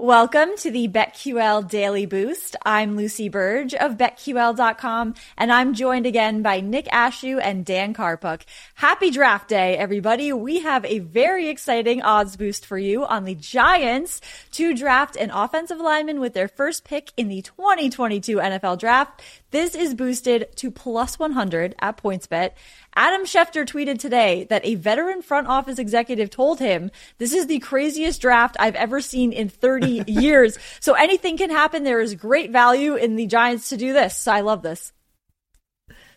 Welcome to the BetQL Daily Boost. I'm Lucy Burge of BetQL.com, and I'm joined again by Nick Ashew and Dan Karpuc. Happy draft day, everybody. We have a very exciting odds boost for you on the Giants to draft an offensive lineman with their first pick in the 2022 NFL draft. This is boosted to plus 100 at PointsBet. Adam Schefter tweeted today that a veteran front office executive told him, this is the craziest draft I've ever seen in 30 years. So anything can happen. There is great value in the Giants to do this. So I love this.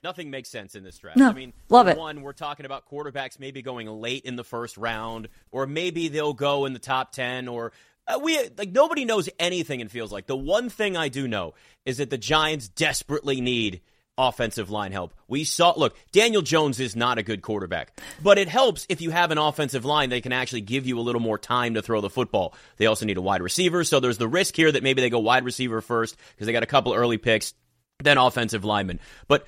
Nothing makes sense in this draft. No, I mean, love it. One, we're talking about quarterbacks maybe going late in the first round, or maybe they'll go in the top ten, or uh, we like nobody knows anything. It feels like the one thing I do know is that the Giants desperately need offensive line help. We saw, look, Daniel Jones is not a good quarterback, but it helps if you have an offensive line that can actually give you a little more time to throw the football. They also need a wide receiver, so there's the risk here that maybe they go wide receiver first because they got a couple early picks, then offensive lineman. But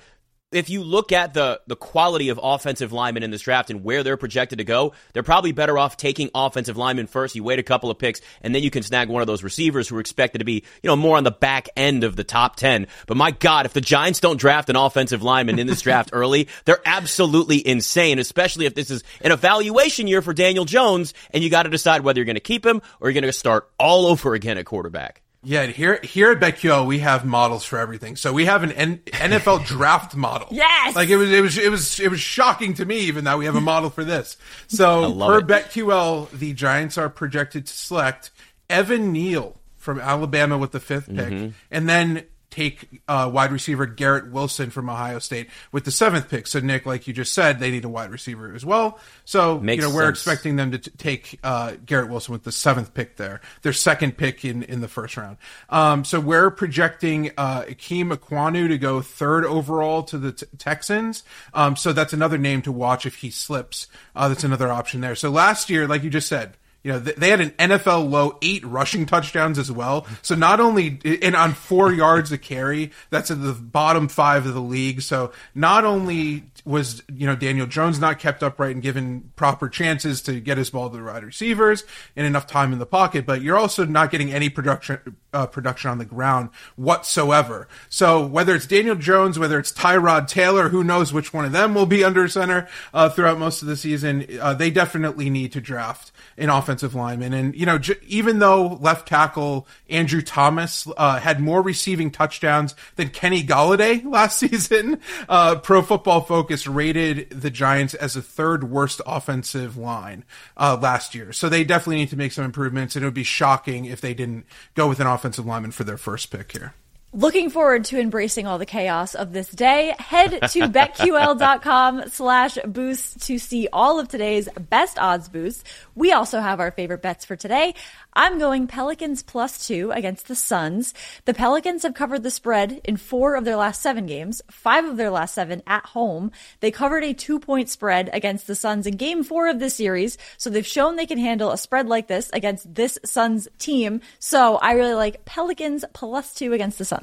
if you look at the the quality of offensive linemen in this draft and where they're projected to go, they're probably better off taking offensive linemen first. You wait a couple of picks, and then you can snag one of those receivers who are expected to be, you know, more on the back end of the top ten. But my God, if the Giants don't draft an offensive lineman in this draft early, they're absolutely insane. Especially if this is an evaluation year for Daniel Jones, and you got to decide whether you're going to keep him or you're going to start all over again at quarterback. Yeah, here here at BetQL we have models for everything. So we have an N- NFL draft model. Yes! like it was it was it was it was shocking to me even that we have a model for this. So per it. BetQL, the Giants are projected to select Evan Neal from Alabama with the 5th pick, Mm-hmm. and then take uh, wide receiver Garrett Wilson from Ohio State with the seventh pick. So Nick, like you just said, they need a wide receiver as well. So Makes you know we're sense. expecting them to t- take uh, Garrett Wilson with the seventh pick there, their second pick in, in the first round. Um, so we're projecting uh, Ikem Ekwonu to go third overall to the t- Texans. Um, so that's another name to watch if he slips. Uh, that's another option there. So last year, like you just said, you know, they had an NFL low eight rushing touchdowns as well. So not only, and on four yards a carry, that's at the bottom five of the league. So not only was, you know, Daniel Jones not kept upright and given proper chances to get his ball to the wide receivers and enough time in the pocket, but you're also not getting any production, uh, production on the ground whatsoever. So whether it's Daniel Jones, whether it's Tyrod Taylor, who knows which one of them will be under center, uh, throughout most of the season, uh, they definitely need to draft an offensive lineman. And, you know, j- even though left tackle Andrew Thomas uh, had more receiving touchdowns than Kenny Golladay last season, uh, Pro Football Focus rated the Giants as the third worst offensive line uh, last year. So they definitely need to make some improvements, and it would be shocking if they didn't go with an offensive lineman for their first pick here. Looking forward to embracing all the chaos of this day. Head to betql.com slash boost to see all of today's best odds boosts. We also have our favorite bets for today. I'm going Pelicans plus two against the Suns. The Pelicans have covered the spread in four of their last seven games, five of their last seven at home. They covered a two point spread against the Suns in game four of this series. So they've shown they can handle a spread like this against this Suns team. So I really like Pelicans plus two against the Suns.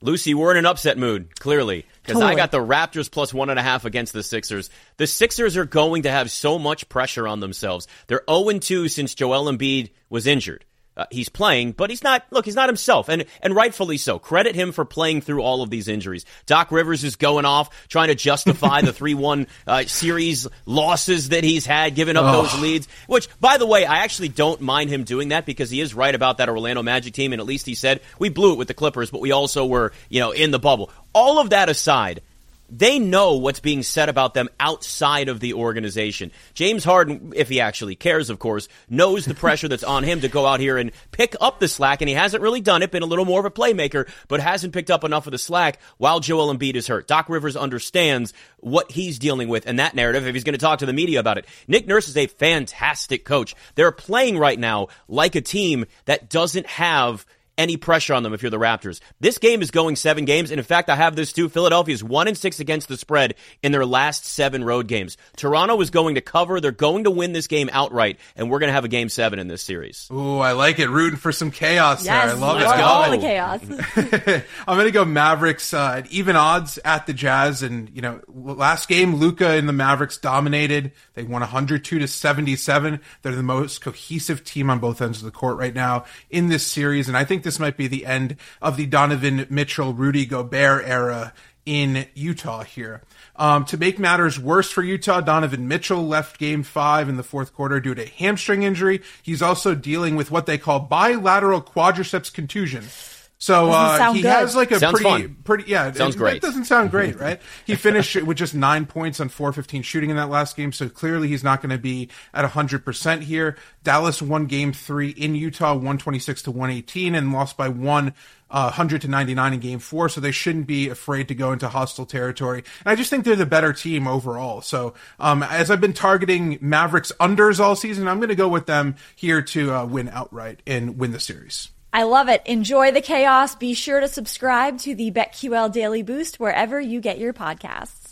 Lucy, we're in an upset mood, clearly, because I got the Raptors plus one and a half against the Sixers. The Sixers are going to have so much pressure on themselves. They're 0 2 since Joel Embiid was injured. Uh, he's playing, but he's not. Look, he's not himself, and and rightfully so. Credit him for playing through all of these injuries. Doc Rivers is going off trying to justify the three-one uh, series losses that he's had, giving up those leads. Which, by the way, I actually don't mind him doing that because he is right about that Orlando Magic team, and at least he said we blew it with the Clippers, but we also were, you know, in the bubble. All of that aside, they know what's being said about them outside of the organization. James Harden, if he actually cares, of course, knows the pressure that's on him to go out here and pick up the slack, and he hasn't really done it, been a little more of a playmaker, but hasn't picked up enough of the slack while Joel Embiid is hurt. Doc Rivers understands what he's dealing with and that narrative if he's going to talk to the media about it. Nick Nurse is a fantastic coach. They're playing right now like a team that doesn't have – any pressure on them if you're the Raptors. This game is going seven games, and in fact, I have this too. Philadelphia is one and six against the spread in their last seven road games. Toronto is going to cover. They're going to win this game outright, and we're going to have a game seven in this series. Ooh, I like it. Rooting for some chaos yes, there. I love it. Let's all the chaos. I'm going to go Mavericks uh, at even odds at the Jazz, and you know, last game Luka and the Mavericks dominated. They won 102 to 77. They're the most cohesive team on both ends of the court right now in this series, and I think this might be the end of the Donovan Mitchell, Rudy Gobert era in Utah here. Um, to make matters worse for Utah, Donovan Mitchell left game five in the fourth quarter due to hamstring injury. He's also dealing with what they call bilateral quadriceps contusion. So uh, he good. has like a sounds pretty, fun. pretty, yeah. Sounds it, great. It doesn't sound great, right? he finished with just nine points on four fifteen shooting in that last game. So clearly he's not going to be at hundred percent here. Dallas won game three in Utah, one twenty six to one eighteen, and lost by one. Uh, 100 to 99 in game four, so they shouldn't be afraid to go into hostile territory. And I just think they're the better team overall. So, um, as I've been targeting Mavericks unders all season, I'm going to go with them here to uh, win outright and win the series. I love it. Enjoy the chaos. Be sure to subscribe to the BetQL Daily Boost wherever you get your podcasts.